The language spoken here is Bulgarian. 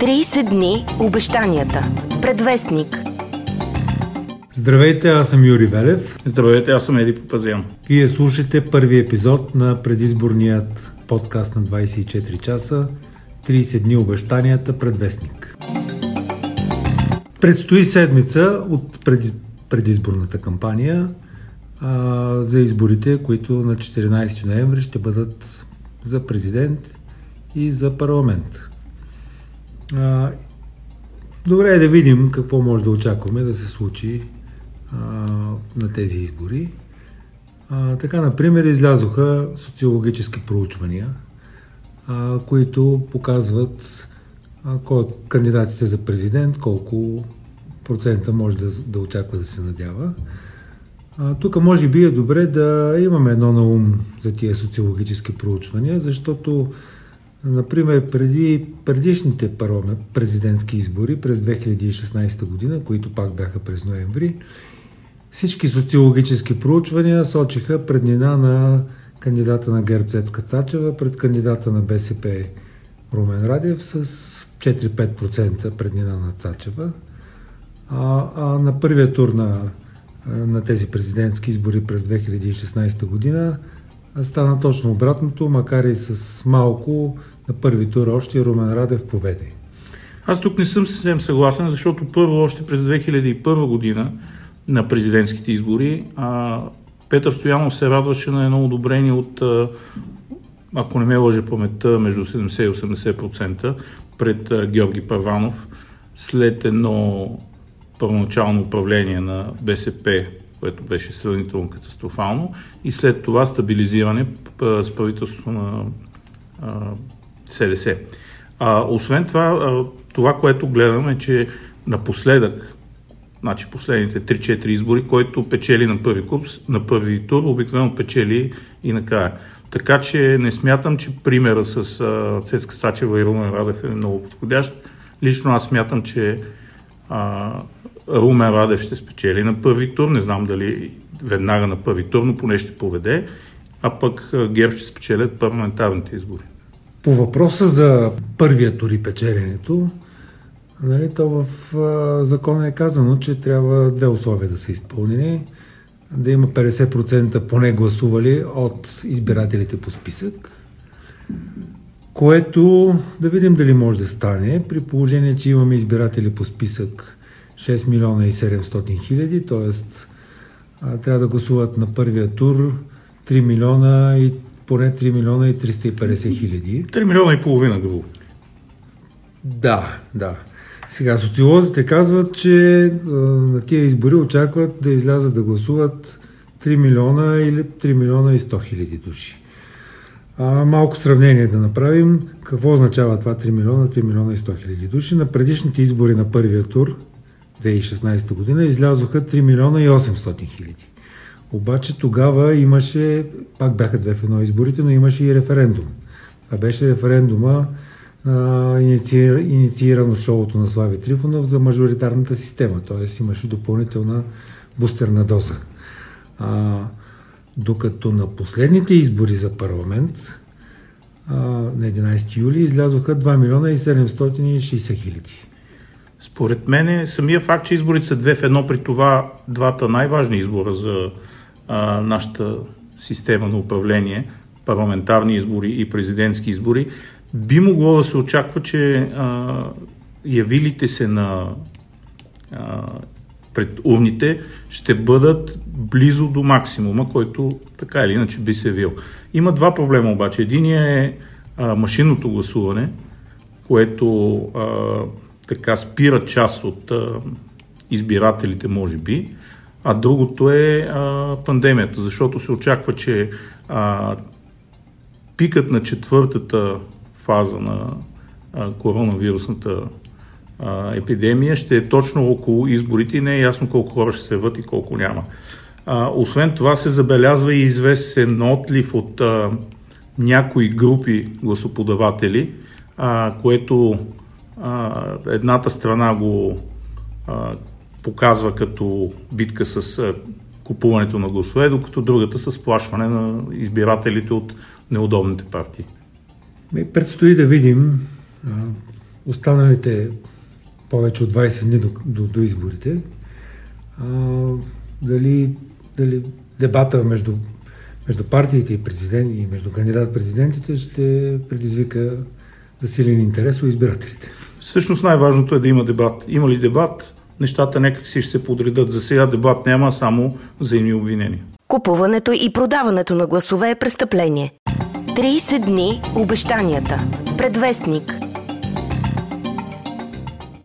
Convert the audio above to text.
30 дни обещанията. Предвестник. Здравейте, аз съм Юри Велев. Здравейте, аз съм Еди Попазян. Вие слушате първи епизод на предизборният подкаст на 24 часа 30 дни обещанията предвестник. Предстои седмица от предизборната кампания а, за изборите, които на 14 ноември ще бъдат за президент и за парламент. Добре е да видим какво може да очакваме да се случи а, на тези избори. А, така, например, излязоха социологически проучвания, а, които показват а, кой от кандидатите за президент, колко процента може да, да очаква да се надява. Тук може би е добре да имаме едно на ум за тия социологически проучвания, защото Например, преди предишните парламент, президентски избори през 2016 година, които пак бяха през ноември, всички социологически проучвания сочиха преднина на кандидата на ГЕРБ Цецка Цачева пред кандидата на БСП Румен Радев с 4-5% преднина на Цачева. А, а на първия тур на, на тези президентски избори през 2016 година стана точно обратното, макар и с малко на първи тур още Румен Радев поведе. Аз тук не съм съвсем съгласен, защото първо още през 2001 година на президентските избори а, Петър Стоянов се радваше на едно одобрение от, ако не ме лъже паметта, между 70 и 80% пред а, Георги Първанов след едно първоначално управление на БСП, което беше сравнително катастрофално, и след това стабилизиране с правителството на СДС. А, освен това, а, това, което гледаме, е, че напоследък, значи последните 3-4 избори, който печели на първи курс, на първи тур, обикновено печели и накрая. Така че не смятам, че примера с а, Цецка Сачева и Румен Радев е много подходящ. Лично аз смятам, че а, Румен Радев ще спечели на първи тур. Не знам дали веднага на първи тур, но поне ще поведе. А пък ГЕРБ ще спечелят парламентарните избори. По въпроса за първия тур и печеленето, нали, то в а, закона е казано, че трябва две условия да са изпълнени. Да има 50% поне гласували от избирателите по списък, което да видим дали може да стане, при положение, че имаме избиратели по списък 6 милиона и 700 хиляди, т.е. трябва да гласуват на първия тур 3 милиона и поне 3 милиона и 350 хиляди. 3 милиона и половина, грубо. Да, да. Сега, социолозите казват, че а, на тия избори очакват да излязат да гласуват 3 милиона или 3 милиона и 100 хиляди души. А, малко сравнение да направим. Какво означава това 3 милиона, 3 милиона и 100 хиляди души? На предишните избори на първия тур, 2016 година, излязоха 3 милиона и 800 хиляди. Обаче тогава имаше, пак бяха две в едно изборите, но имаше и референдум. Това беше референдума, а, инициир, инициирано шоуто на Слави Трифонов за мажоритарната система, т.е. имаше допълнителна бустерна доза. А, докато на последните избори за парламент а, на 11 юли излязоха 2 милиона и 760 хиляди. Според мен самия факт, че изборите са две в едно, при това двата най-важни избора за нашата система на управление, парламентарни избори и президентски избори, би могло да се очаква, че а, явилите се на а, пред урните ще бъдат близо до максимума, който така или иначе би се вил. Има два проблема обаче. Единият е а, машинното гласуване, което а, така спира част от а, избирателите, може би, а другото е а, пандемията, защото се очаква, че а, пикът на четвъртата фаза на а, коронавирусната а, епидемия ще е точно около изборите и не е ясно колко хора ще се въд и колко няма. А, освен това се забелязва и известен отлив от а, някои групи гласоподаватели, а, което а, едната страна го а, показва като битка с купуването на гласове, докато другата с сплашване на избирателите от неудобните партии. Предстои да видим останалите повече от 20 дни до, до, до изборите, а, дали, дали дебата между, между партиите и, президент, и между кандидат-президентите ще предизвика засилен интерес у избирателите. Всъщност най-важното е да има дебат. Има ли дебат, нещата някак си ще се подредат. За сега дебат няма, само взаимни обвинения. Купуването и продаването на гласове е престъпление. 30 дни обещанията. Предвестник.